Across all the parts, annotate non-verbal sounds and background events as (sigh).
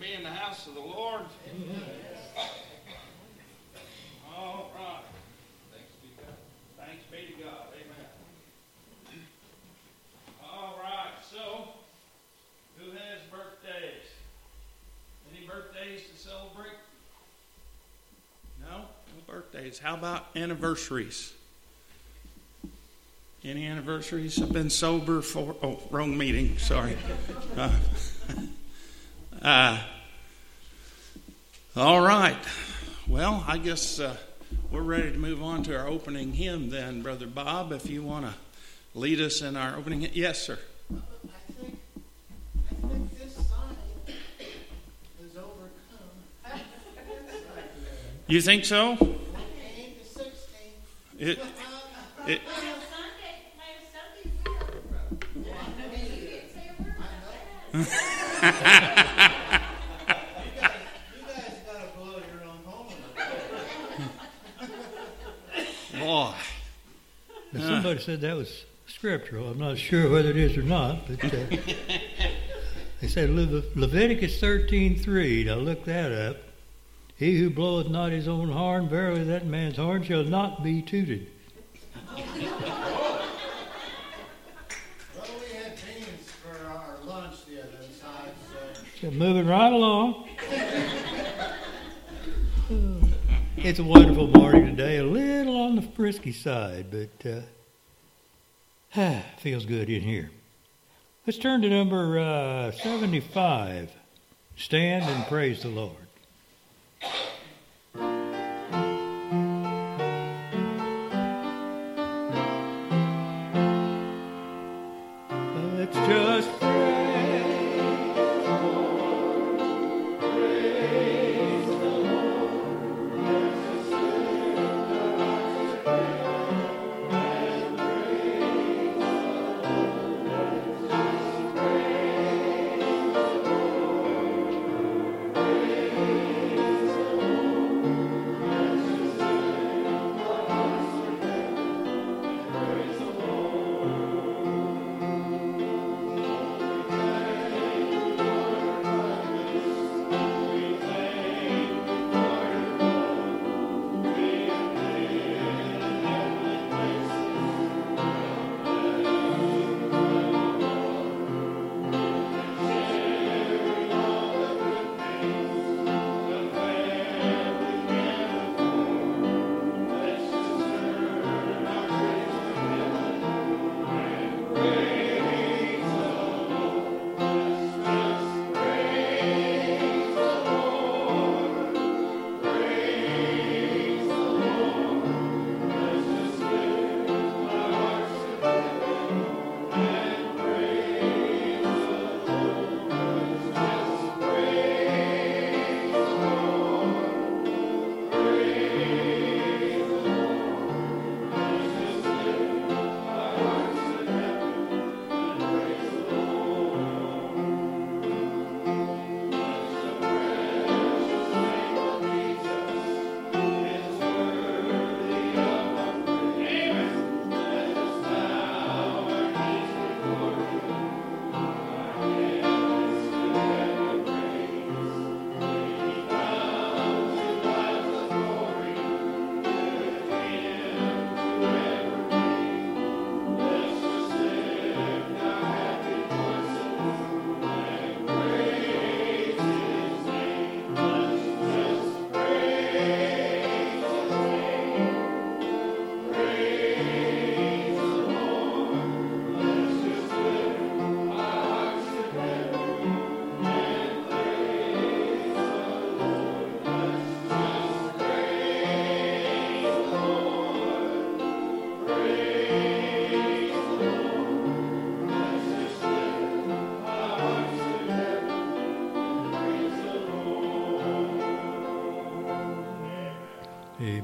be in the house of the Lord? Amen. All right. Thanks be to God. Thanks be to God. Amen. All right. So, who has birthdays? Any birthdays to celebrate? No? No birthdays. How about anniversaries? Any anniversaries? I've been sober for. Oh, wrong meeting. Sorry. (laughs) Uh, uh, all right. Well, I guess uh, we're ready to move on to our opening hymn then, Brother Bob, if you want to lead us in our opening hymn. Yes, sir. I think, I think this sign is overcome. You think so? (laughs) It ain't the 16th. It, (laughs) it, you guys, you guys gotta blow your own horn. boy. Now, somebody said that was scriptural. I'm not sure whether it is or not, but uh, (laughs) they said Le- Leviticus 13:3. Now look that up. He who bloweth not his own horn, verily that man's horn shall not be tooted. Well, we had beans for our lunch the other side, so So moving right along. it's a wonderful morning today. A little on the frisky side, but uh, (sighs) feels good in here. Let's turn to number uh, 75. Stand and praise the Lord.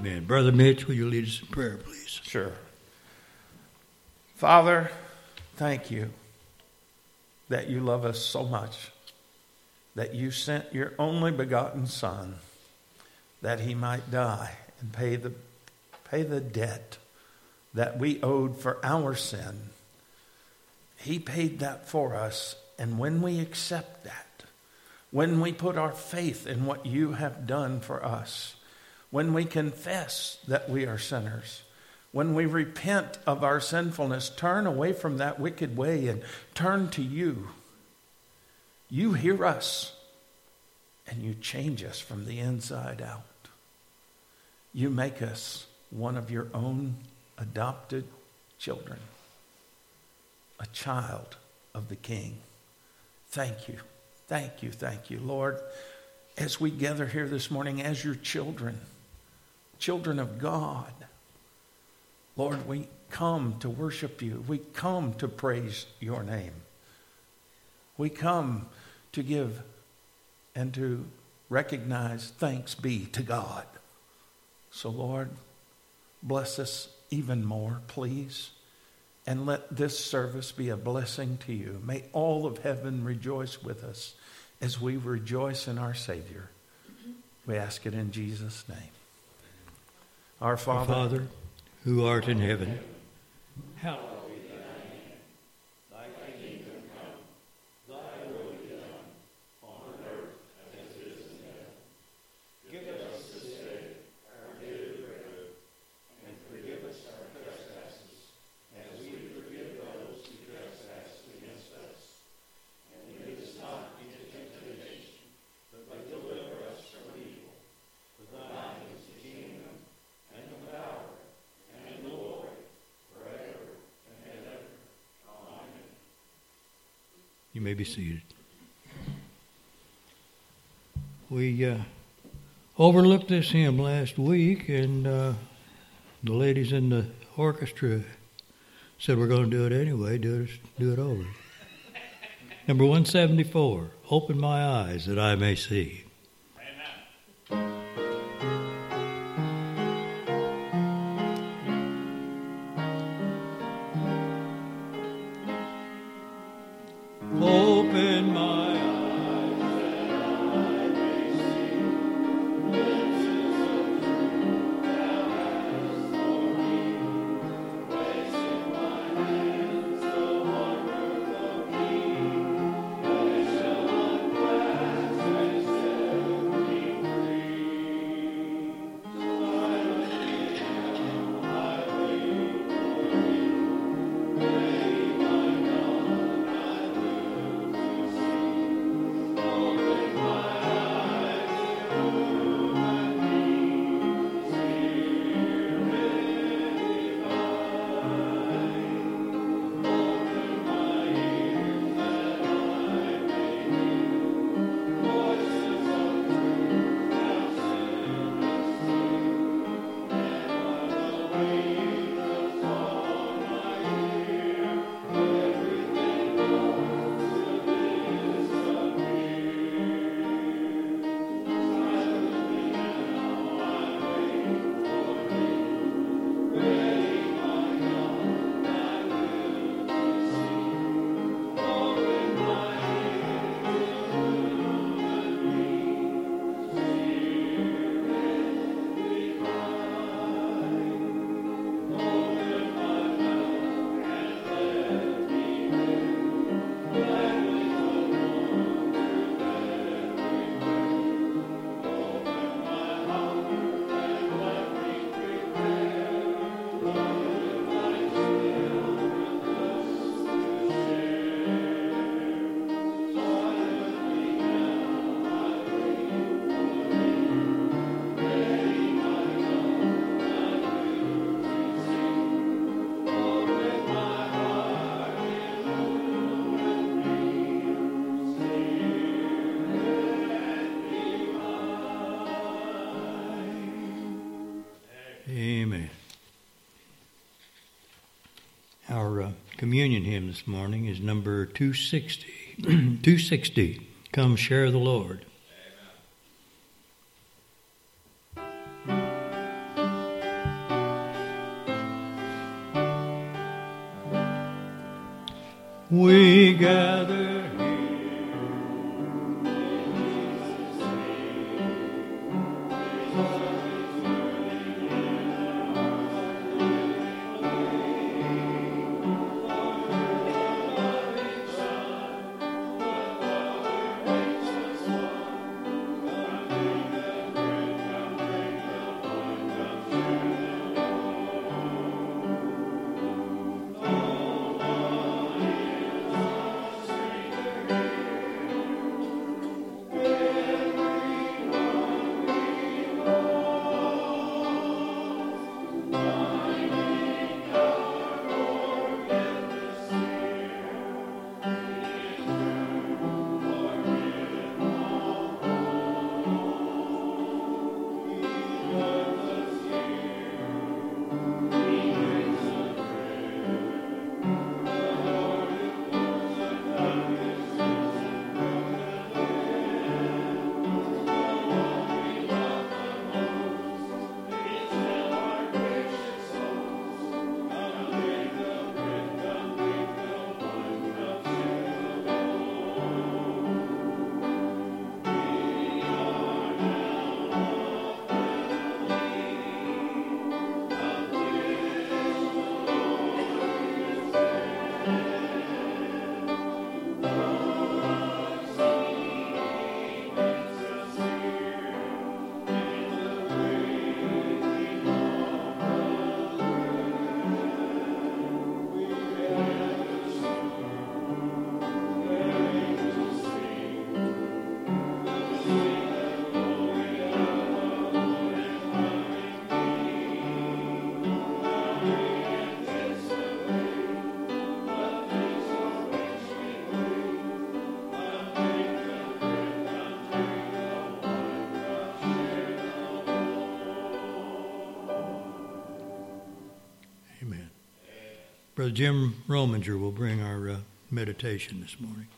Amen. Brother Mitch, will you lead us in prayer, please? Sure. Father, thank you that you love us so much, that you sent your only begotten Son, that he might die and pay the, pay the debt that we owed for our sin. He paid that for us, and when we accept that, when we put our faith in what you have done for us, when we confess that we are sinners, when we repent of our sinfulness, turn away from that wicked way and turn to you, you hear us and you change us from the inside out. You make us one of your own adopted children, a child of the King. Thank you. Thank you, thank you, Lord, as we gather here this morning as your children, children of God. Lord, we come to worship you. We come to praise your name. We come to give and to recognize thanks be to God. So, Lord, bless us even more, please. And let this service be a blessing to you. May all of heaven rejoice with us as we rejoice in our Savior. We ask it in Jesus' name. Our Father, Our Father who art in heaven, hallowed may be seated. We uh, overlooked this hymn last week, and uh, the ladies in the orchestra said we're going to do it anyway. Do it, do it over. Number 174 Open my eyes that I may see. Communion hymn this morning is number 260. (clears throat) 260. Come share the Lord. Brother Jim Rominger will bring our uh, meditation this morning.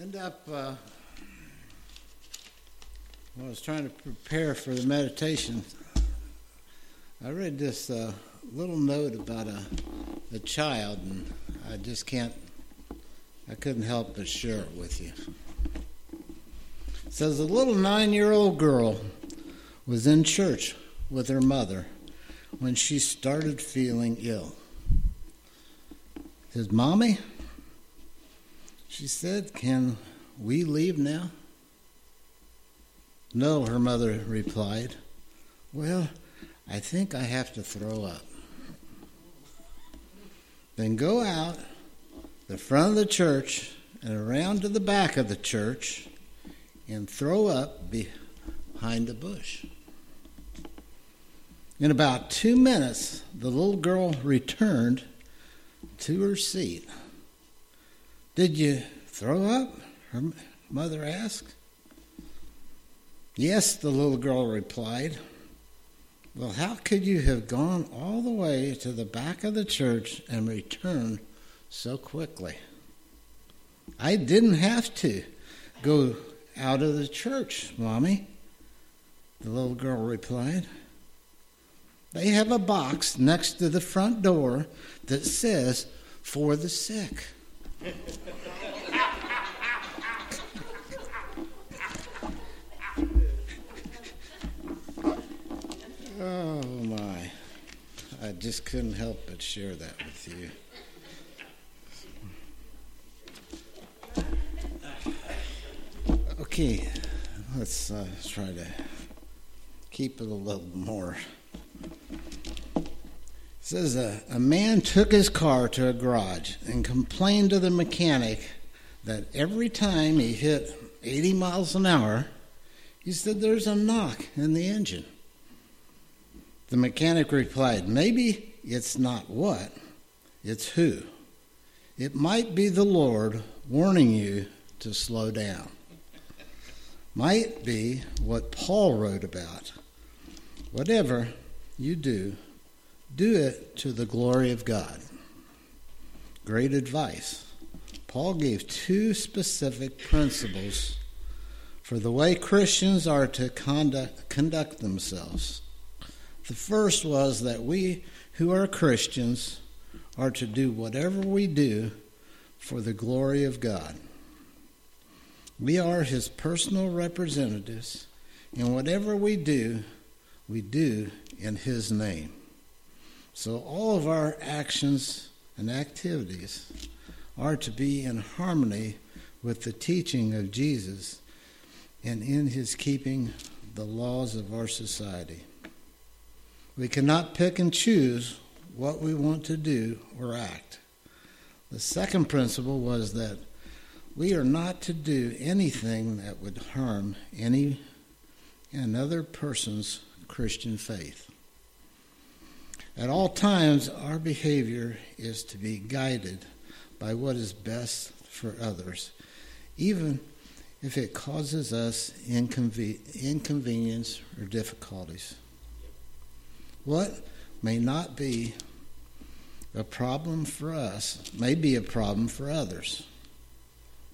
End up, uh, when I was trying to prepare for the meditation, I read this uh, little note about a, a child, and I just can't, I couldn't help but share it with you. It says a little nine year old girl was in church with her mother when she started feeling ill. Says, Mommy, she said, Can we leave now? No, her mother replied. Well, I think I have to throw up. Then go out the front of the church and around to the back of the church and throw up behind the bush. In about two minutes, the little girl returned to her seat. Did you throw up? Her mother asked. Yes, the little girl replied. Well, how could you have gone all the way to the back of the church and returned so quickly? I didn't have to go out of the church, Mommy, the little girl replied. They have a box next to the front door that says, For the sick. (laughs) oh my. I just couldn't help but share that with you. Okay, let's uh, try to keep it a little more. It says a, a man took his car to a garage and complained to the mechanic that every time he hit 80 miles an hour, he said there's a knock in the engine. The mechanic replied, Maybe it's not what, it's who. It might be the Lord warning you to slow down. Might be what Paul wrote about. Whatever you do, do it to the glory of God. Great advice. Paul gave two specific principles for the way Christians are to conduct, conduct themselves. The first was that we who are Christians are to do whatever we do for the glory of God. We are his personal representatives, and whatever we do, we do in his name. So all of our actions and activities are to be in harmony with the teaching of Jesus and in his keeping the laws of our society. We cannot pick and choose what we want to do or act. The second principle was that we are not to do anything that would harm any another person's Christian faith. At all times, our behavior is to be guided by what is best for others, even if it causes us inconven- inconvenience or difficulties. What may not be a problem for us may be a problem for others.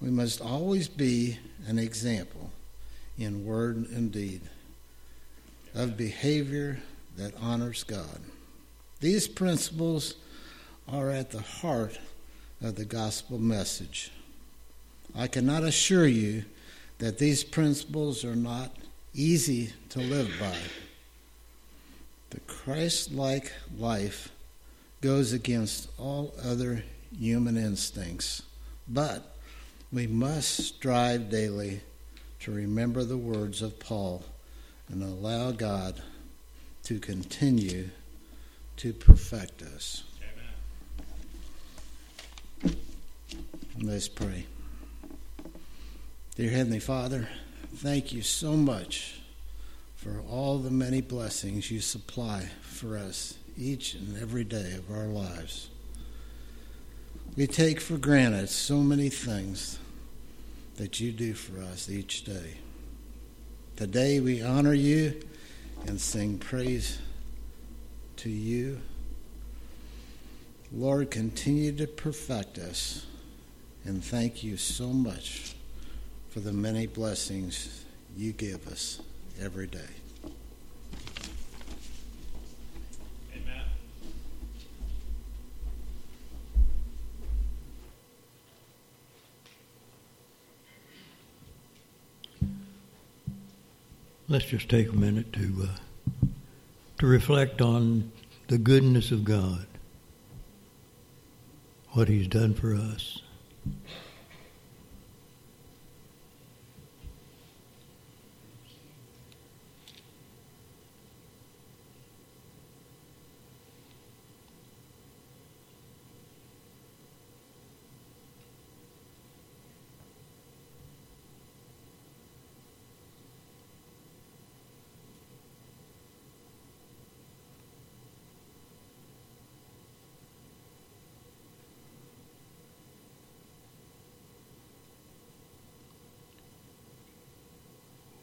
We must always be an example in word and deed of behavior that honors God. These principles are at the heart of the gospel message. I cannot assure you that these principles are not easy to live by. The Christ like life goes against all other human instincts, but we must strive daily to remember the words of Paul and allow God to continue to perfect us. Amen. Let's pray. Dear Heavenly Father, thank you so much for all the many blessings you supply for us each and every day of our lives. We take for granted so many things that you do for us each day. Today we honor you and sing praise to you. Lord, continue to perfect us and thank you so much for the many blessings you give us every day. Amen. Let's just take a minute to uh, to reflect on the goodness of God, what He's done for us.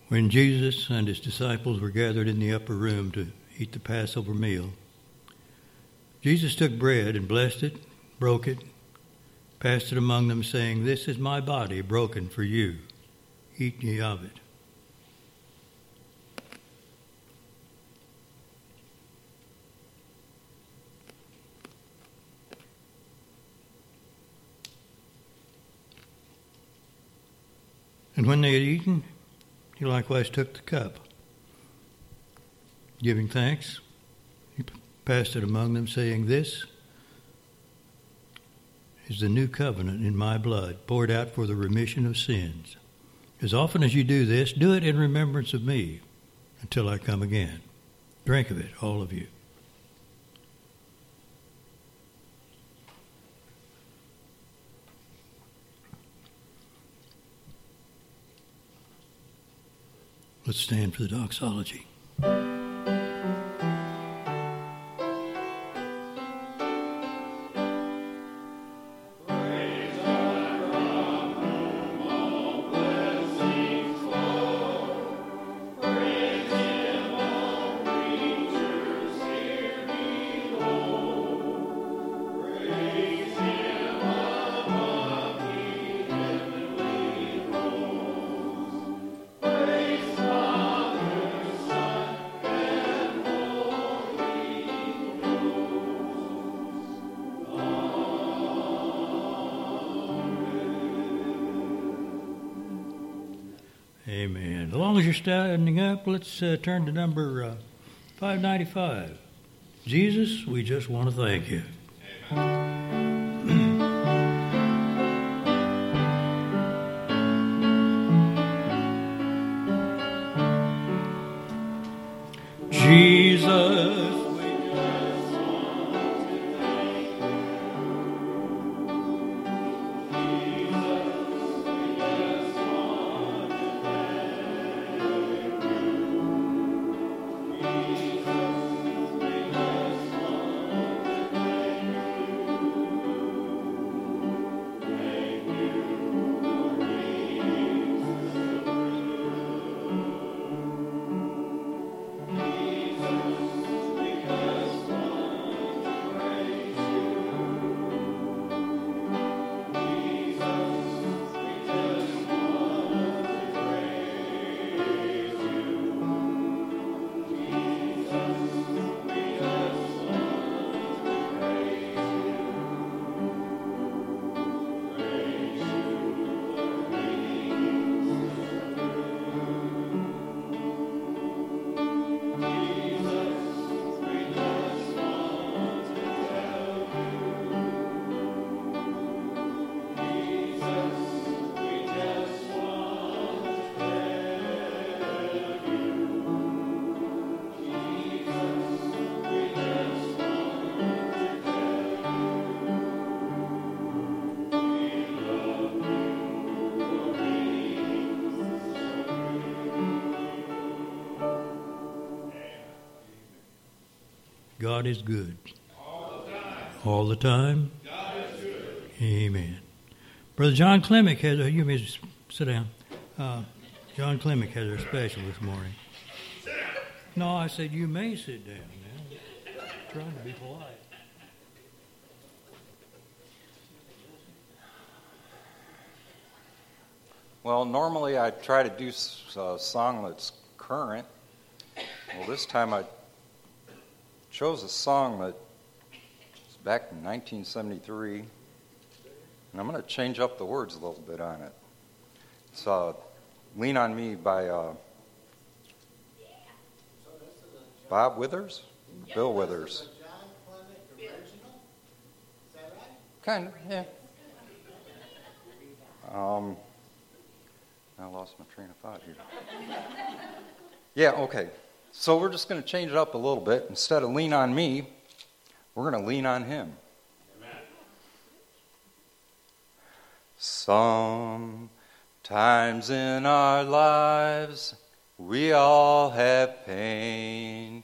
When Jesus and his disciples were gathered in the upper room to eat the Passover meal, Jesus took bread and blessed it, broke it, passed it among them, saying, This is my body broken for you. Eat ye of it. And when they had eaten, he likewise took the cup. Giving thanks, he passed it among them, saying, This is the new covenant in my blood, poured out for the remission of sins. As often as you do this, do it in remembrance of me until I come again. Drink of it, all of you. Let's stand for the doxology. Standing up, let's uh, turn to number uh, 595. Jesus, we just want to thank you. Jesus. God is good. All the time. Amen. Brother John Clemick has a, you may sit down. Uh, John Clemick has a special this morning. No, I said you may sit down now. trying to be polite. Well, normally I try to do a song that's current. Well, this time I chose a song that was back in 1973, and I'm going to change up the words a little bit on it. It's uh, Lean on Me by uh, Bob Withers? Bill Withers. Kind of, yeah. Um, I lost my train of thought here. (laughs) Yeah, okay. So we're just going to change it up a little bit. Instead of lean on me, we're going to lean on him. Amen. Sometimes in our lives, we all have pain.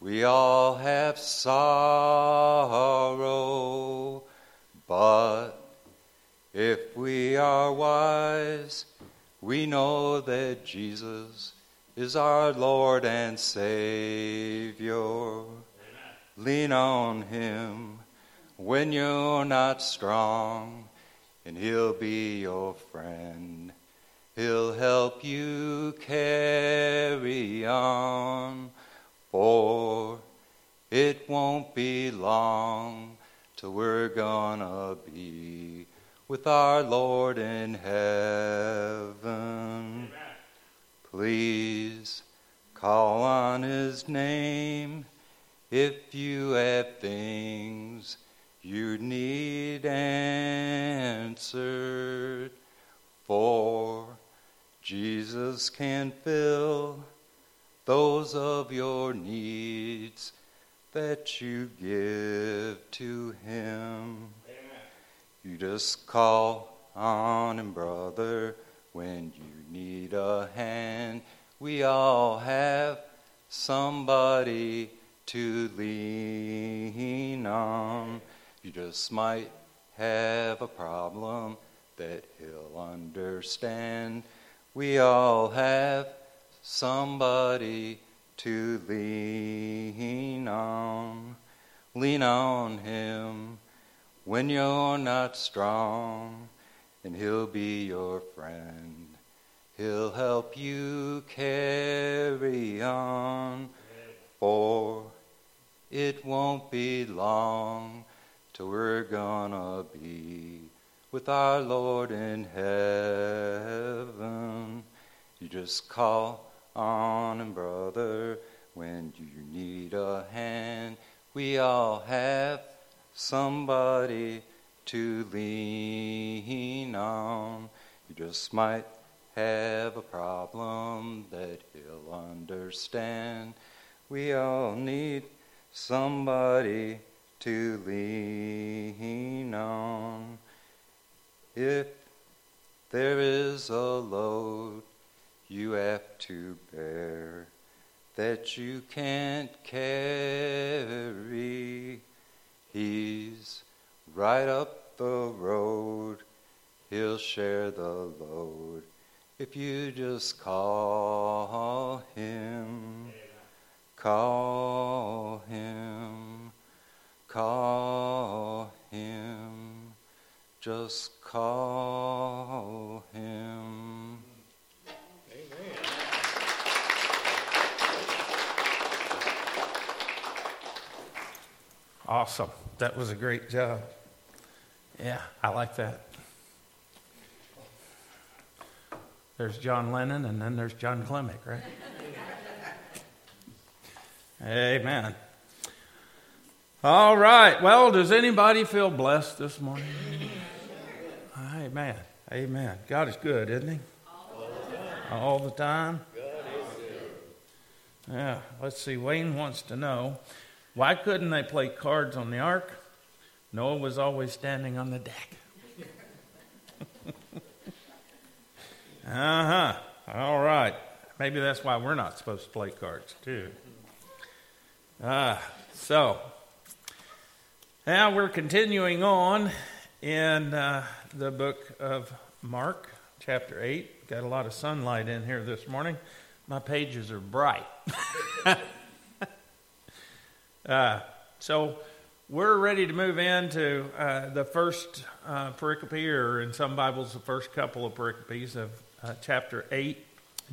We all have sorrow. But if we are wise, we know that Jesus is our Lord and Savior. Amen. Lean on Him when you're not strong, and He'll be your friend. He'll help you carry on, for it won't be long till we're gonna be with our Lord in heaven. Please call on his name if you have things you need answered. For Jesus can fill those of your needs that you give to him. You just call on him, brother, when you need a hand. We all have somebody to lean on. You just might have a problem that he'll understand. We all have somebody to lean on. Lean on him when you're not strong, and He'll be your friend. He'll help you carry on, for it won't be long till we're gonna be with our Lord in heaven. You just call on him, brother, when you need a hand. We all have somebody to lean on. You just might have a problem that he'll understand. We all need somebody to lean on. If there is a load you have to bear that you can't carry, He's right up the road. He'll share the load if you just call him. Call him. Call him. Just call him. Amen. Awesome. That was a great job. Yeah, I like that. There's John Lennon and then there's John Clemick, right? Amen. All right. Well, does anybody feel blessed this morning? Amen. Amen. God is good, isn't He? All the time. Yeah. Let's see. Wayne wants to know why couldn't they play cards on the ark? Noah was always standing on the deck. (laughs) uh huh. All right. Maybe that's why we're not supposed to play cards, too. Ah, So, now we're continuing on in uh, the book of Mark, chapter 8. Got a lot of sunlight in here this morning. My pages are bright. (laughs) uh, so, we're ready to move into uh, the first uh, pericope, or in some Bibles, the first couple of pericopes of uh, chapter 8.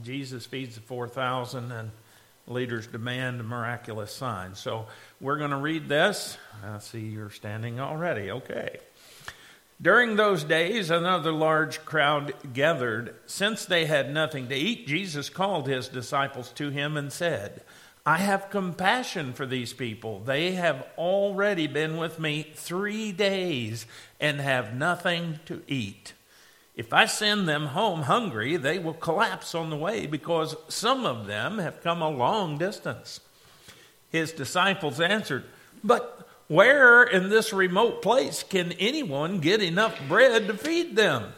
Jesus feeds the 4,000 and leaders demand a miraculous sign. So we're going to read this. I see you're standing already. Okay. During those days, another large crowd gathered. Since they had nothing to eat, Jesus called his disciples to him and said, I have compassion for these people. They have already been with me three days and have nothing to eat. If I send them home hungry, they will collapse on the way because some of them have come a long distance. His disciples answered, But where in this remote place can anyone get enough bread to feed them?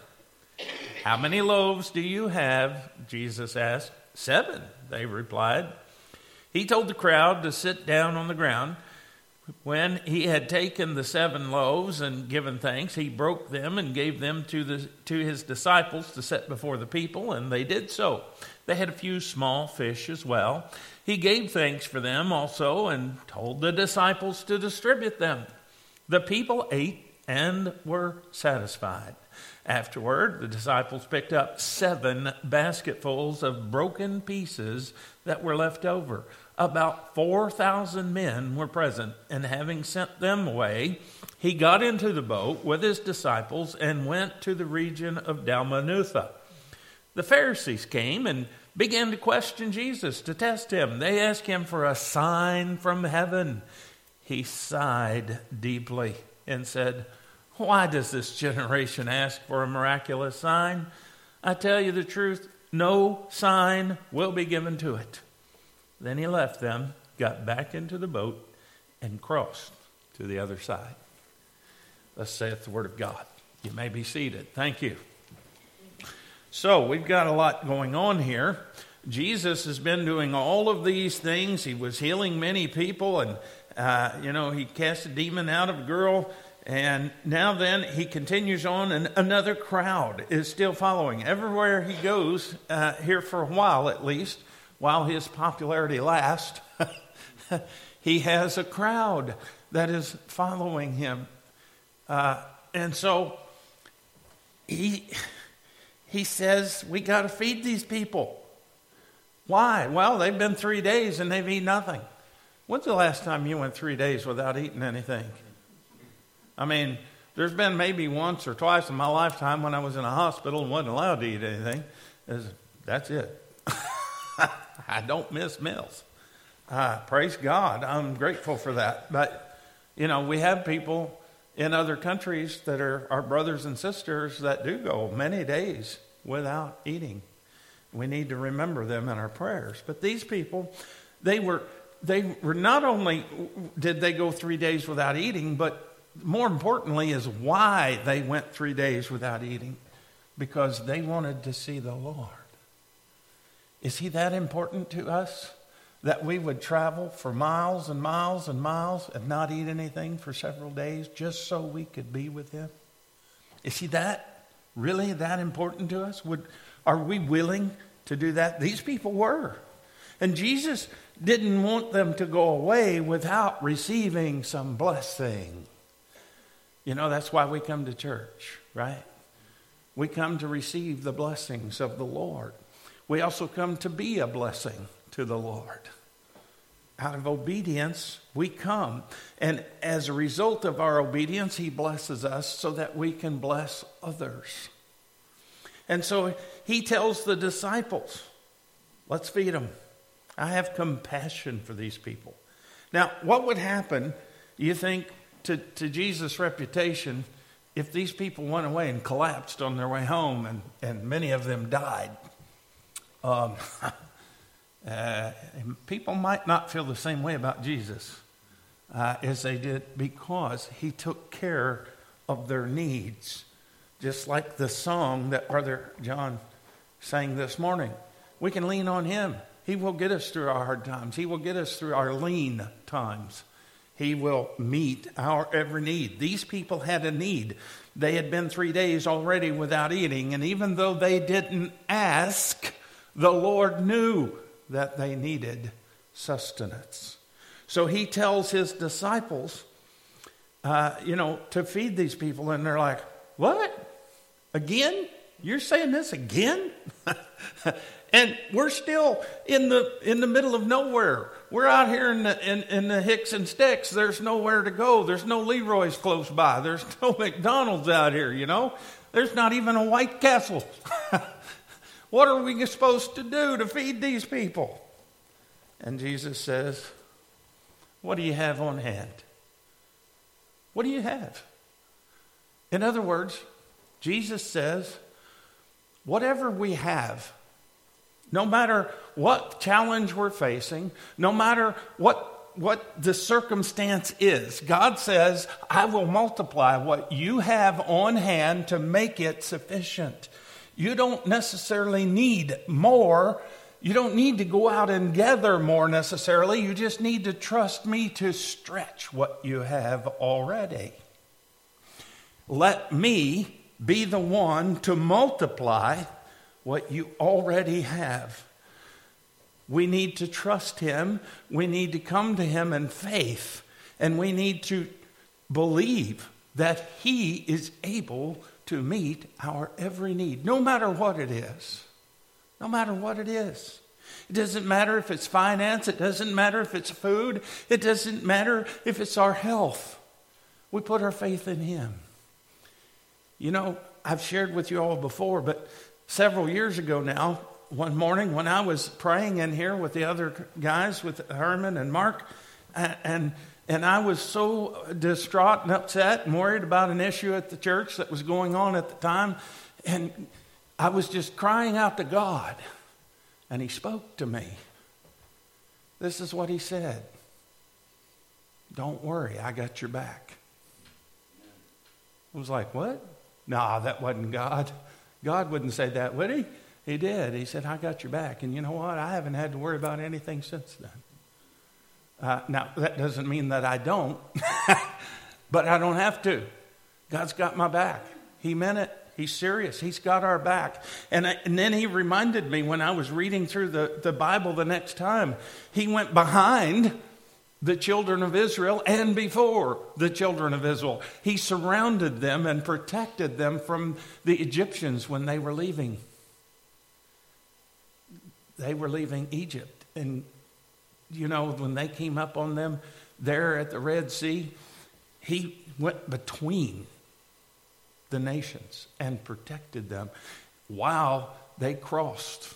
How many loaves do you have? Jesus asked. Seven, they replied. He told the crowd to sit down on the ground. When he had taken the seven loaves and given thanks, he broke them and gave them to, the, to his disciples to set before the people, and they did so. They had a few small fish as well. He gave thanks for them also and told the disciples to distribute them. The people ate and were satisfied. Afterward, the disciples picked up seven basketfuls of broken pieces that were left over about 4,000 men were present, and having sent them away, he got into the boat with his disciples and went to the region of Dalmanutha. The Pharisees came and began to question Jesus to test him. They asked him for a sign from heaven. He sighed deeply and said, Why does this generation ask for a miraculous sign? I tell you the truth, no sign will be given to it. Then he left them, got back into the boat, and crossed to the other side. Thus saith the word of God. You may be seated. Thank you. So, we've got a lot going on here. Jesus has been doing all of these things. He was healing many people, and, uh, you know, he cast a demon out of a girl. And now then, he continues on, and another crowd is still following. Everywhere he goes, uh, here for a while at least, while his popularity lasts, (laughs) he has a crowd that is following him. Uh, and so he, he says, We got to feed these people. Why? Well, they've been three days and they've eaten nothing. When's the last time you went three days without eating anything? I mean, there's been maybe once or twice in my lifetime when I was in a hospital and wasn't allowed to eat anything. That's it. (laughs) (laughs) I don't miss meals. Uh, praise God. I'm grateful for that. But, you know, we have people in other countries that are our brothers and sisters that do go many days without eating. We need to remember them in our prayers. But these people, they were they were not only did they go three days without eating, but more importantly is why they went three days without eating. Because they wanted to see the Lord. Is he that important to us that we would travel for miles and miles and miles and not eat anything for several days just so we could be with him? Is he that really that important to us? Would, are we willing to do that? These people were. And Jesus didn't want them to go away without receiving some blessing. You know, that's why we come to church, right? We come to receive the blessings of the Lord we also come to be a blessing to the Lord. Out of obedience, we come. And as a result of our obedience, He blesses us so that we can bless others. And so He tells the disciples, let's feed them. I have compassion for these people. Now, what would happen, you think, to, to Jesus' reputation if these people went away and collapsed on their way home and, and many of them died? Um, (laughs) uh, people might not feel the same way about Jesus uh, as they did because he took care of their needs, just like the song that Brother John sang this morning. We can lean on him. He will get us through our hard times. He will get us through our lean times. He will meet our every need. These people had a need. They had been three days already without eating, and even though they didn't ask, the Lord knew that they needed sustenance. So he tells his disciples, uh, you know, to feed these people, and they're like, What? Again? You're saying this again? (laughs) and we're still in the in the middle of nowhere. We're out here in the in, in the Hicks and Sticks. There's nowhere to go. There's no Leroy's close by. There's (laughs) no McDonald's out here. You know, there's not even a White Castle. (laughs) what are we supposed to do to feed these people? And Jesus says, "What do you have on hand? What do you have?" In other words, Jesus says, whatever we have, no matter what challenge we're facing, no matter what, what the circumstance is, God says, I will multiply what you have on hand to make it sufficient. You don't necessarily need more. You don't need to go out and gather more necessarily. You just need to trust me to stretch what you have already. Let me be the one to multiply what you already have. We need to trust Him. We need to come to Him in faith. And we need to believe that He is able to meet our every need, no matter what it is. No matter what it is. It doesn't matter if it's finance, it doesn't matter if it's food, it doesn't matter if it's our health. We put our faith in Him. You know, I've shared with you all before, but several years ago now, one morning when I was praying in here with the other guys, with Herman and Mark, and and I was so distraught and upset and worried about an issue at the church that was going on at the time, and I was just crying out to God, and He spoke to me. This is what He said. Don't worry, I got your back. I was like, What? Nah, that wasn't God. God wouldn't say that, would he? He did. He said, I got your back. And you know what? I haven't had to worry about anything since then. Uh, now, that doesn't mean that I don't, (laughs) but I don't have to. God's got my back. He meant it. He's serious. He's got our back. And, I, and then he reminded me when I was reading through the, the Bible the next time, he went behind the children of Israel and before the children of Israel. He surrounded them and protected them from the Egyptians when they were leaving. They were leaving Egypt. And, you know, when they came up on them there at the Red Sea, he went between the nations and protected them while they crossed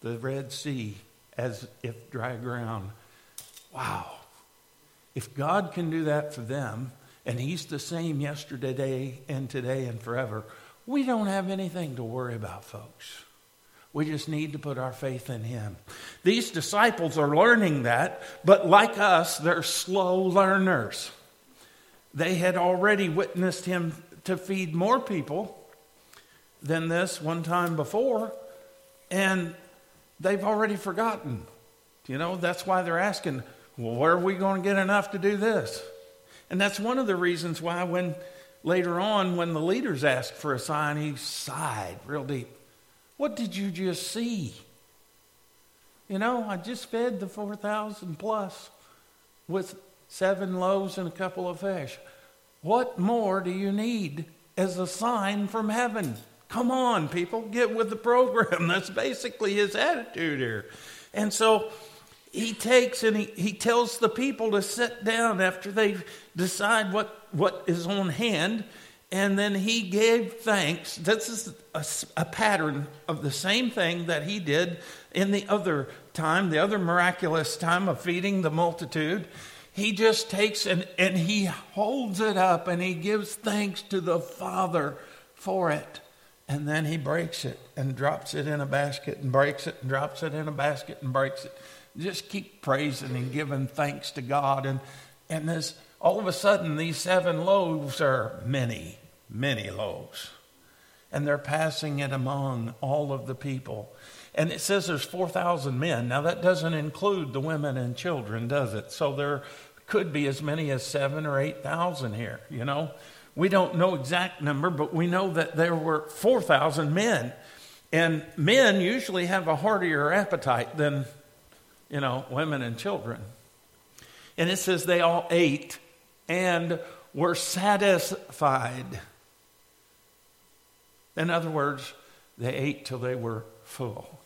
the Red Sea as if dry ground. Wow. If God can do that for them, and He's the same yesterday and today and forever, we don't have anything to worry about, folks. We just need to put our faith in Him. These disciples are learning that, but like us, they're slow learners. They had already witnessed Him to feed more people than this one time before, and they've already forgotten. You know, that's why they're asking, well, where are we going to get enough to do this? And that's one of the reasons why, when later on, when the leaders asked for a sign, he sighed real deep. What did you just see? You know, I just fed the 4,000 plus with seven loaves and a couple of fish. What more do you need as a sign from heaven? Come on, people, get with the program. (laughs) That's basically his attitude here. And so he takes and he, he tells the people to sit down after they decide what, what is on hand. And then he gave thanks. This is a, a, pattern of the same thing that he did in the other time, the other miraculous time of feeding the multitude. He just takes and, and he holds it up and he gives thanks to the Father for it. And then he breaks it and drops it in a basket and breaks it and drops it in a basket and breaks it just keep praising and giving thanks to God. And, and this, all of a sudden, these seven loaves are many, many loaves. And they're passing it among all of the people. And it says there's 4,000 men. Now, that doesn't include the women and children, does it? So they're could be as many as seven or 8,000 here, you know. We don't know exact number, but we know that there were 4,000 men. And men usually have a heartier appetite than, you know, women and children. And it says they all ate and were satisfied. In other words, they ate till they were full.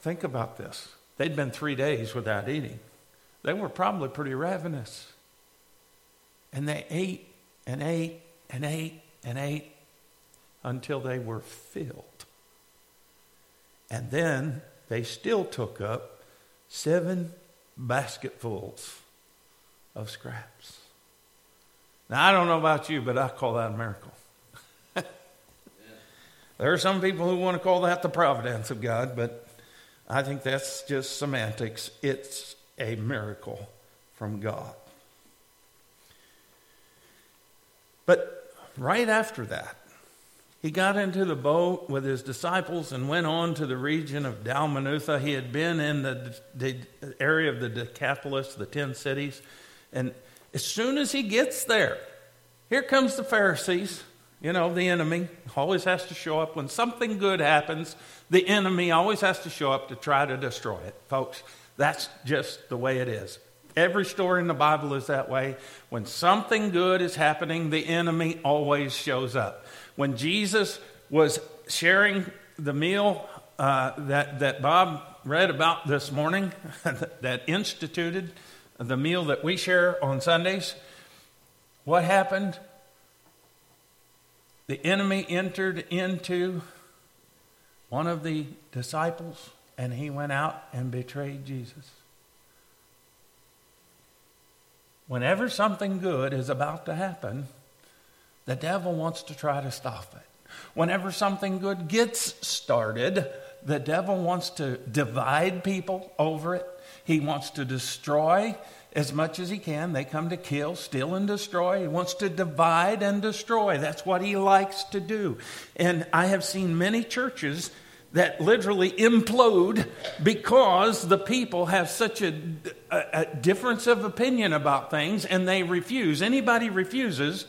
Think about this. They'd been three days without eating. They were probably pretty ravenous. And they ate and ate and ate and ate until they were filled. And then they still took up seven basketfuls of scraps. Now, I don't know about you, but I call that a miracle. There are some people who want to call that the providence of God, but I think that's just semantics. It's a miracle from God. But right after that, he got into the boat with his disciples and went on to the region of Dalmanutha. He had been in the, the area of the Decapolis, the ten cities. And as soon as he gets there, here comes the Pharisees. You know, the enemy always has to show up. When something good happens, the enemy always has to show up to try to destroy it. Folks, that's just the way it is. Every story in the Bible is that way. When something good is happening, the enemy always shows up. When Jesus was sharing the meal uh, that, that Bob read about this morning, (laughs) that instituted the meal that we share on Sundays, what happened? The enemy entered into one of the disciples and he went out and betrayed Jesus. Whenever something good is about to happen, the devil wants to try to stop it. Whenever something good gets started, the devil wants to divide people over it. He wants to destroy as much as he can. They come to kill, steal, and destroy. He wants to divide and destroy. That's what he likes to do. And I have seen many churches that literally implode because the people have such a, a, a, difference of opinion about things and they refuse. Anybody refuses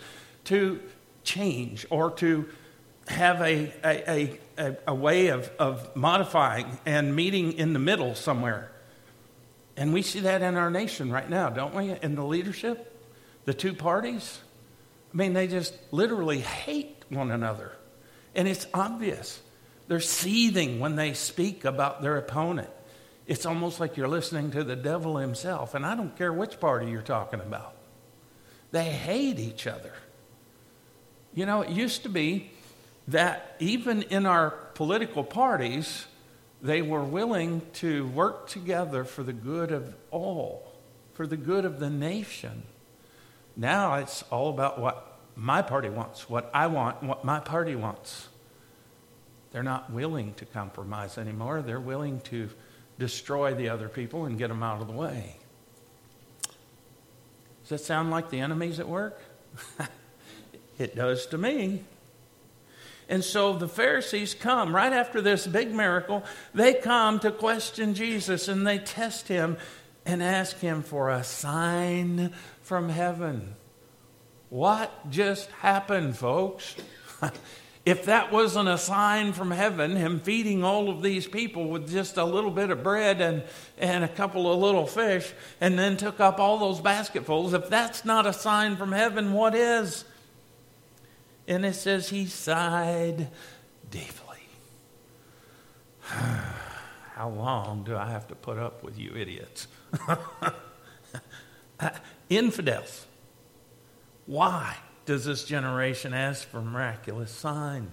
to change or to have a, a, a, a way of, of modifying and meeting in the middle somewhere. And we see that in our nation right now, don't we? In the leadership, the two parties. I mean, they just literally hate one another. And it's obvious. They're seething when they speak about their opponent. It's almost like you're listening to the devil himself. And I don't care which party you're talking about, they hate each other. You know, it used to be that even in our political parties, they were willing to work together for the good of all, for the good of the nation. Now it's all about what my party wants, what I want, what my party wants. They're not willing to compromise anymore. They're willing to destroy the other people and get them out of the way. Does that sound like the enemies at work? (laughs) it does to me. And so the Pharisees come right after this big miracle. They come to question Jesus and they test him and ask him for a sign from heaven. What just happened, folks? (laughs) if that wasn't a sign from heaven, him feeding all of these people with just a little bit of bread and, and a couple of little fish, and then took up all those basketfuls, if that's not a sign from heaven, what is? And it says he sighed deeply. (sighs) How long do I have to put up with you idiots? (laughs) Infidels. Why? does this generation ask for miraculous sign?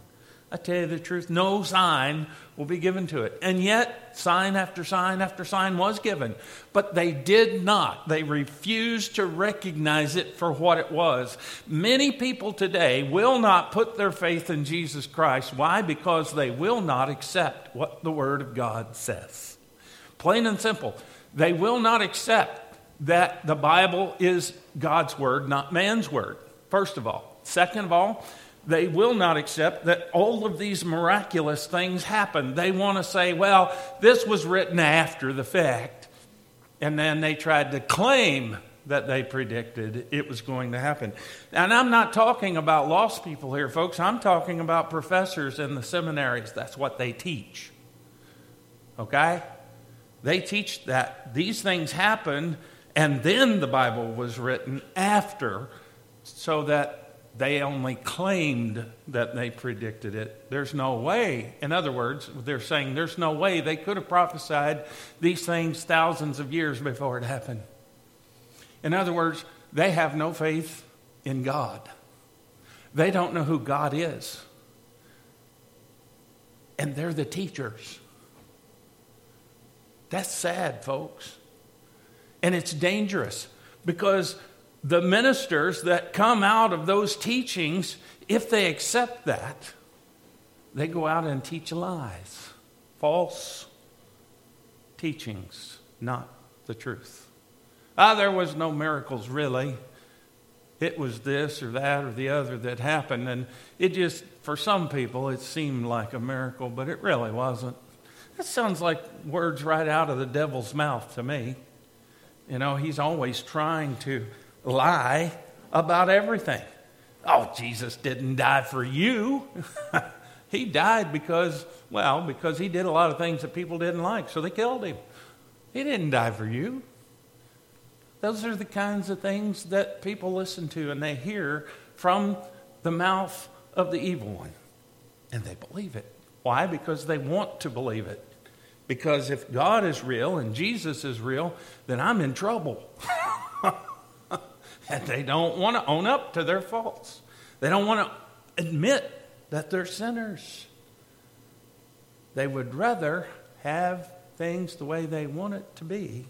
I tell you the truth, no sign will be given to it. And yet, sign after sign after sign was given. But they did not. They refused to recognize it for what it was. Many people today will not put their faith in Jesus Christ. Why? Because they will not accept what the Word of God says. Plain and simple. They will not accept that the Bible is God's Word, not man's Word first of all. Second of all, they will not accept that all of these miraculous things happen. They want to say, well, this was written after the fact. And then they tried to claim that they predicted it was going to happen. And I'm not talking about lost people here, folks. I'm talking about professors in the seminaries. That's what they teach. Okay? They teach that these things happened and then the Bible was written after so that they only claimed that they predicted it. There's no way. In other words, they're saying there's no way they could have prophesied these things thousands of years before it happened. In other words, they have no faith in God. They don't know who God is. And they're the teachers. That's sad, folks. And it's dangerous because the ministers that come out of those teachings, if they accept that, they go out and teach lies, false teachings, not the truth. Ah, there was no miracles really. It was this or that or the other that happened. And it just, for some people, it seemed like a miracle, but it really wasn't. That sounds like words right out of the devil's mouth to me. You know, he's always trying to lie about everything. Oh, Jesus didn't die for you. (laughs) he died because, well, because he did a lot of things that people didn't like, so they killed him. He didn't die for you. Those are the kinds of things that people listen to and they hear from the mouth of the evil one. And they believe it. Why? Because they want to believe it. Because if God is real and Jesus is real, then I'm in trouble. (laughs) and they don't want to own up to their faults. They don't want to admit that they're sinners. They would rather have things the way they want it to be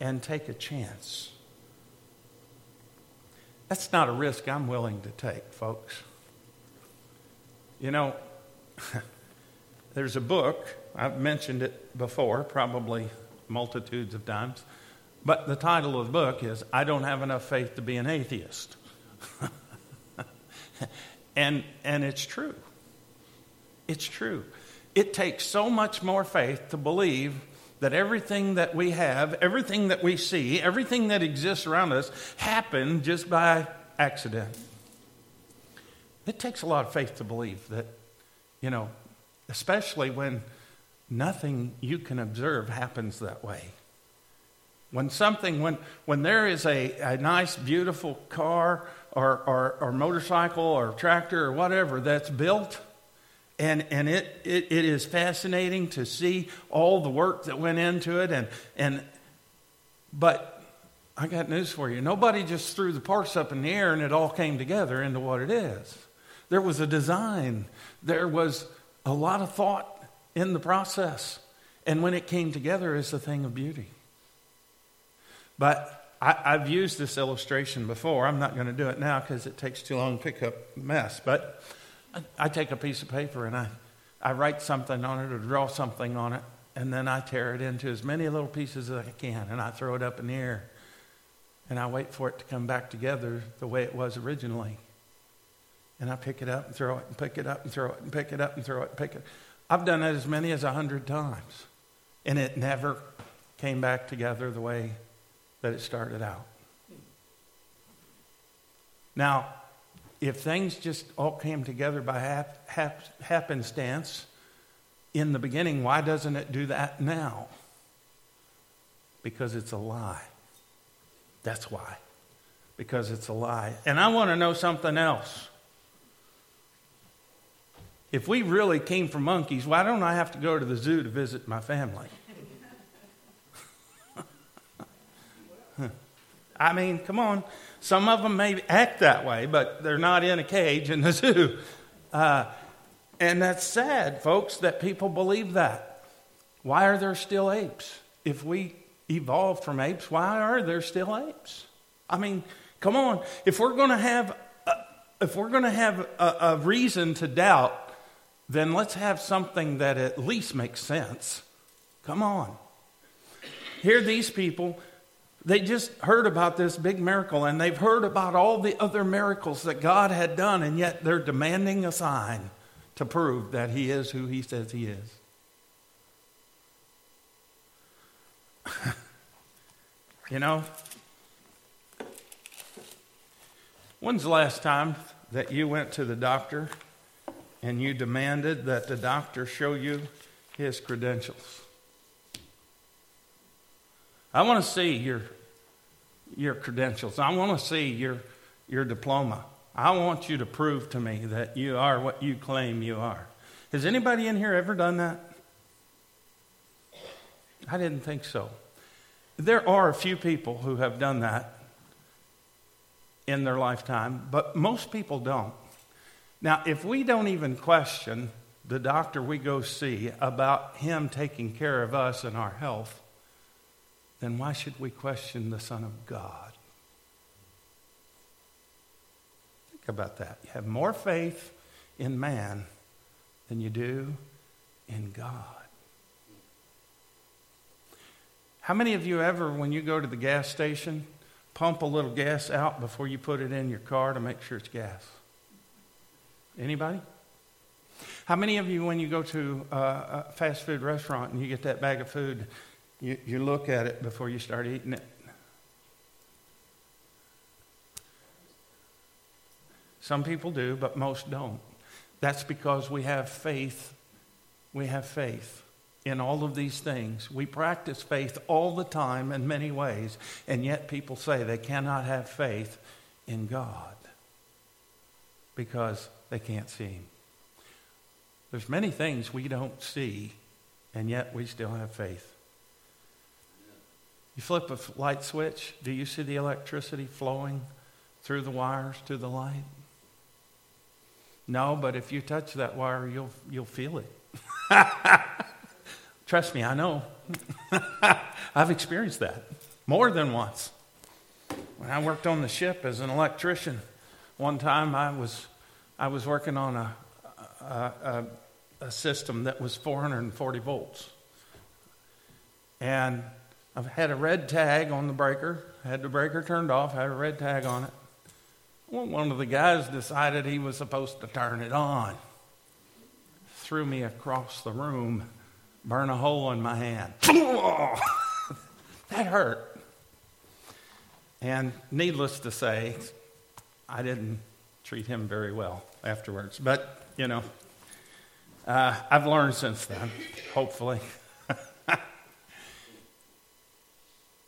and take a chance. That's not a risk I'm willing to take, folks. You know, (laughs) there's a book, I've mentioned it before, probably multitudes of times. But the title of the book is I Don't Have Enough Faith to Be an Atheist. (laughs) and, and it's true. It's true. It takes so much more faith to believe that everything that we have, everything that we see, everything that exists around us happened just by accident. It takes a lot of faith to believe that, you know, especially when nothing you can observe happens that way. When something, when, when there is a, a nice, beautiful car or, or, or motorcycle or tractor or whatever that's built, and, and it, it, it is fascinating to see all the work that went into it. And, and, but I got news for you. Nobody just threw the parts up in the air and it all came together into what it is. There was a design, there was a lot of thought in the process. And when it came together, it's a thing of beauty. But I, have used this illustration before. I'm not going to do it now because it takes too long to pick up mess. But I, I take a piece of paper and I, I write something on it or draw something on it, and then I tear it into as many little pieces as I can, and I throw it up in the air. And I wait for it to come back together the way it was originally. And I pick it up and throw it and pick it up and throw it and pick it up and throw it and pick it. I've done that as many as a hundred times. And it never came back together the way that it started out. Now, if things just all came together by hap, hap, happenstance in the beginning, why doesn't it do that now? Because it's a lie. That's why. Because it's a lie. And I want to know something else. If we really came from monkeys, why don't I have to go to the zoo to visit my family? I mean, come on. Some of them may act that way, but they're not in a cage in the (laughs) zoo. Uh, and that's sad, folks, that people believe that. Why are there still apes? If we evolved from apes, why are there still apes? I mean, come on. If we're going to have, a, if we're going to have a, a reason to doubt, then let's have something that at least makes sense. Come on. Here, these people they just heard about this big miracle and they've heard about all the other miracles that God had done, and yet they're demanding a sign to prove that He is who He says He is. (laughs) you know? When's the last time that you went to the doctor and you demanded that the doctor show you his credentials? I want to see your, your credentials. I want to see your, your diploma. I want you to prove to me that you are what you claim you are. Has anybody in here ever done that? I didn't think so. There are a few people who have done that in their lifetime, but most people don't. Now, if we don't even question the doctor we go see about him taking care of us and our health, then why should we question the Son of God? Think about that. You have more faith in man than you do in God. How many of you ever, when you go to the gas station, pump a little gas out before you put it in your car to make sure it's gas? Anybody? How many of you, when you go to a fast food restaurant and you get that bag of food, you, you look at it before you start eating it? Some people do, but most don't. That's because we have faith. We have faith in all of these things. We practice faith all the time in many ways, and yet people say they cannot have faith in God because they can't see Him. There's many things we don't see, and yet we still have faith. You flip a light switch, do you see the electricity flowing through the wires to the light? No, but if you touch that wire, you'll, you'll feel it. (laughs) Trust me, I know. (laughs) I've experienced that more than once. When I worked on the ship as an electrician, one time I was, I was working on a, a, a, a system that was 440 volts. And I had a red tag on the breaker, had the breaker turned off, had a red tag on it. Well, one of the guys decided he was supposed to turn it on. Threw me across the room, burn a hole in my hand. (laughs) that hurt. And needless to say, I didn't treat him very well afterwards. But, you know, uh, I've learned since then, hopefully.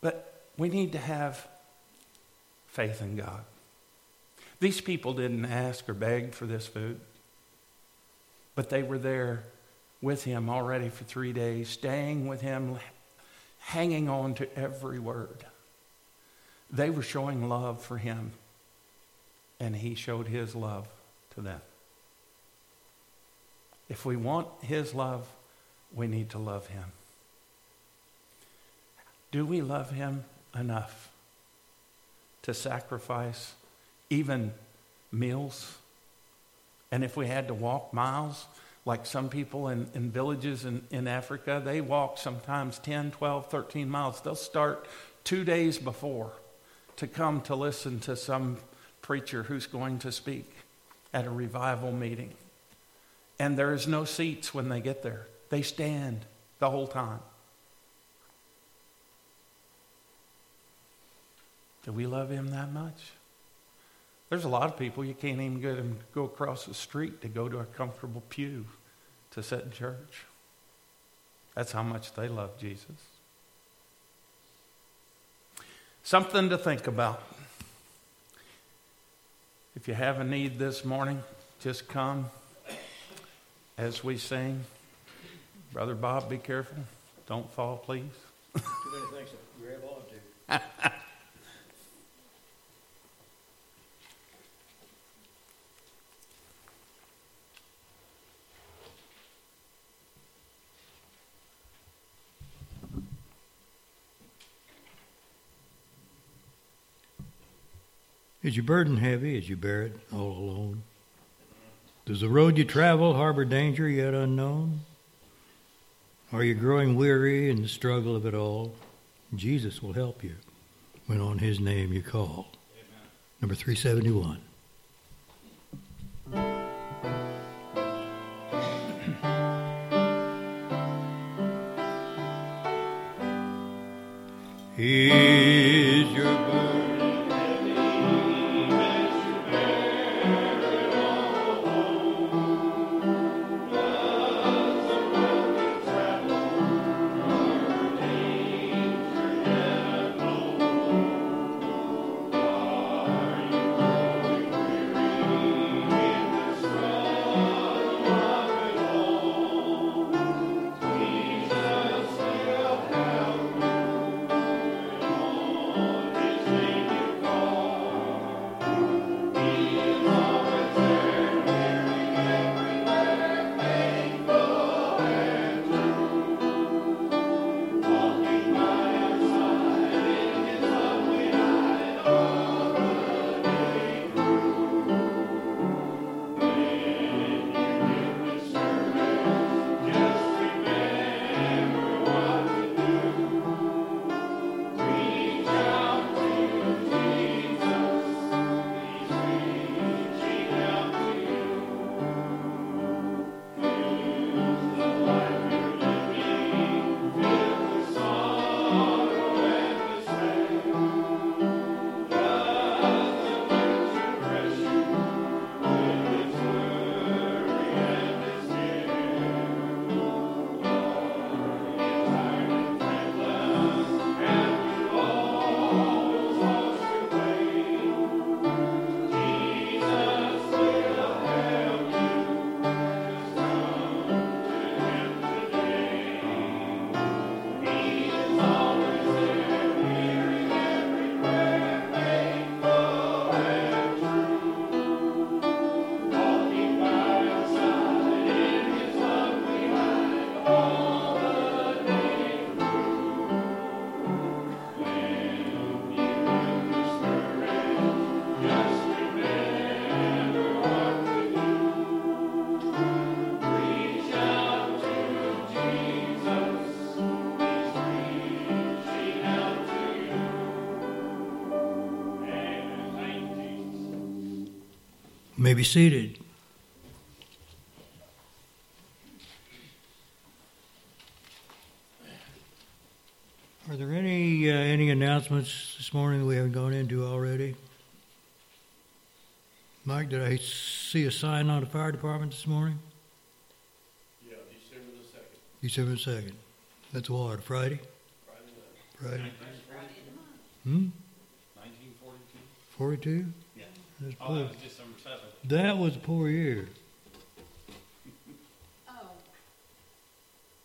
but we need to have faith in God. These people didn't ask or beg for this food, but they were there with him already for three days, staying with him, hanging on to every word. They were showing love for him, and he showed his love to them. If we want his love, we need to love him. Do we love him enough to sacrifice even meals. And if we had to walk miles, like some people in, in villages in, in Africa, they walk sometimes 10, 12, 13 miles. They'll start two days before to come to listen to some preacher who's going to speak at a revival meeting. And there is no seats when they get there, they stand the whole time. Do we love him that much? There's a lot of people you can't even get them go across the street to go to a comfortable pew to sit in church. That's how much they love Jesus. Something to think about. If you have a need this morning, just come as we sing. Brother Bob, be careful. Don't fall, please. Too many things to grab on (laughs) Is your burden heavy as you bear it all alone? Does the road you travel harbor danger yet unknown? Are you growing weary in the struggle of it all? Jesus will help you when on his name you call. Amen. Number 371. Is (clears throat) be seated. Are there any uh, any announcements this morning that we haven't gone into already? Mike, did I see a sign on the fire department this morning? Yeah, December the second. December the second. That's what, Friday? Friday Friday. night. Hmm? Nineteen forty-two? Forty-two? Yeah. That's Oh, that was. That was a poor year. Oh,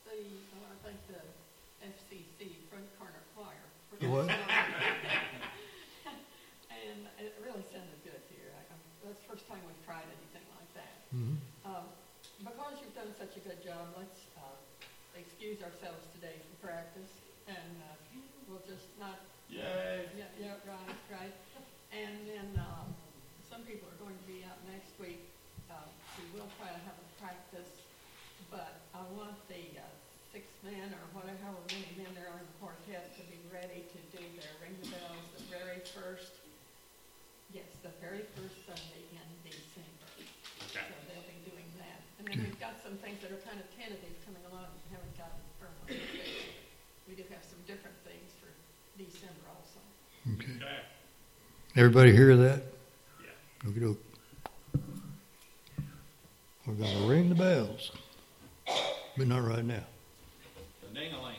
the, oh, I think the FCC Front Corner Choir. The what? (laughs) And it really sounded good here. I, I'm- that's the first time we've tried anything like that. Mhm. Um, because you've done such a good job, let's, uh, excuse ourselves today from practice and, uh, we'll just not Yay. yeah, yeah, right, right. And then, um, some people are going to be out next week. Uh, we will try to have a practice, but I want the, uh, six men or whatever, however many men there are in the quartet to be ready to do their ring the bells the very first, yes, the very first Sunday in December. So they'll be doing that. And then we've got some things that are kind of tentative coming along, we haven't gotten firmly fixed. We do have some different things for December also. Okay. Okay. Everybody hear that? Yeah. Okey doke. We're gonna ring the bells, but not right now. The ding-a-lings.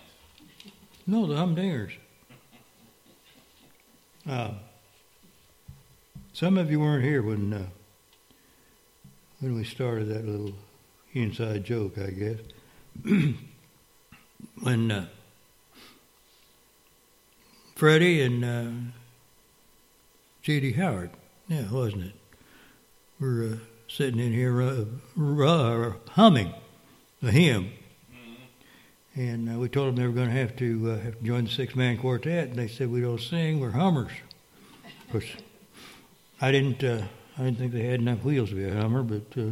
No, the humdingers. Uh, some of you weren't here when uh, when we started that little inside joke, I guess. (clears throat) when uh, Freddie and uh, J.D. Howard, yeah, wasn't it? We're uh, sitting in here uh, uh, humming a hymn. And uh, we told them they were going to have to uh, have to join the six man quartet, and they said we don't sing, we're hummers. Of course, I didn't uh, I didn't think they had enough wheels to be a hummer, but uh,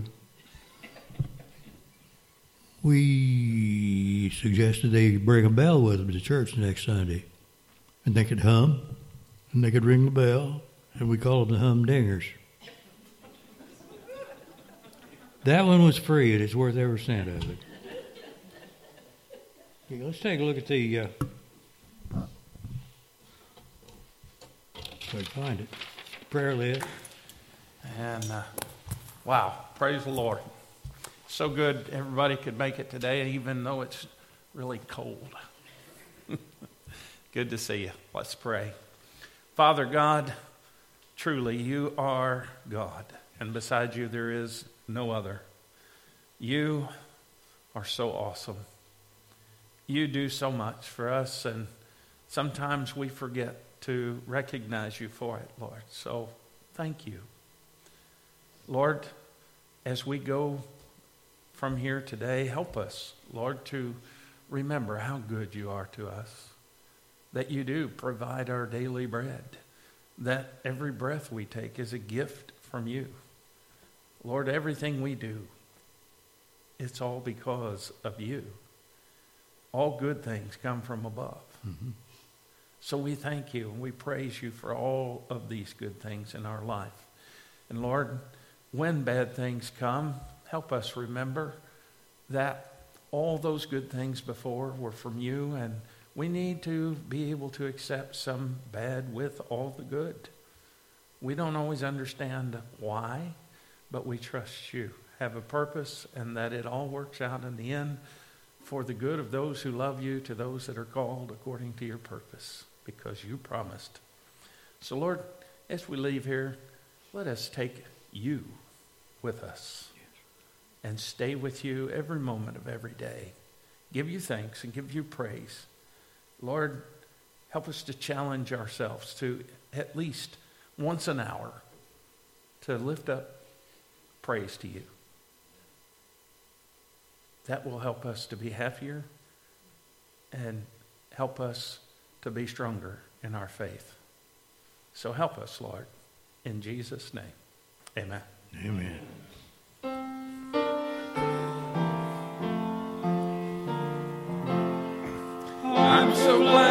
we suggested they bring a bell with them to church next Sunday, and they could hum, and they could ring the bell, and we called them the humdingers. That one was free, and it's worth every cent of it. Let's take a look at the. Uh, if find it. Prayer list. And uh, wow, praise the Lord. So good everybody could make it today, even though it's really cold. (laughs) good to see you. Let's pray. Father God, truly you are God, and beside you there is no other. You are so awesome. You do so much for us, and sometimes we forget to recognize you for it, Lord. So thank you. Lord, as we go from here today, help us, Lord, to remember how good you are to us, that you do provide our daily bread, that every breath we take is a gift from you. Lord, everything we do, it's all because of you. All good things come from above. Mm-hmm. So we thank you and we praise you for all of these good things in our life. And Lord, when bad things come, help us remember that all those good things before were from you, and we need to be able to accept some bad with all the good. We don't always understand why, but we trust you have a purpose and that it all works out in the end for the good of those who love you, to those that are called according to your purpose, because you promised. So, Lord, as we leave here, let us take you with us and stay with you every moment of every day. Give you thanks and give you praise. Lord, help us to challenge ourselves to at least once an hour to lift up praise to you. That will help us to be happier and help us to be stronger in our faith. So help us, Lord, in Jesus' name. Amen. Amen. So glad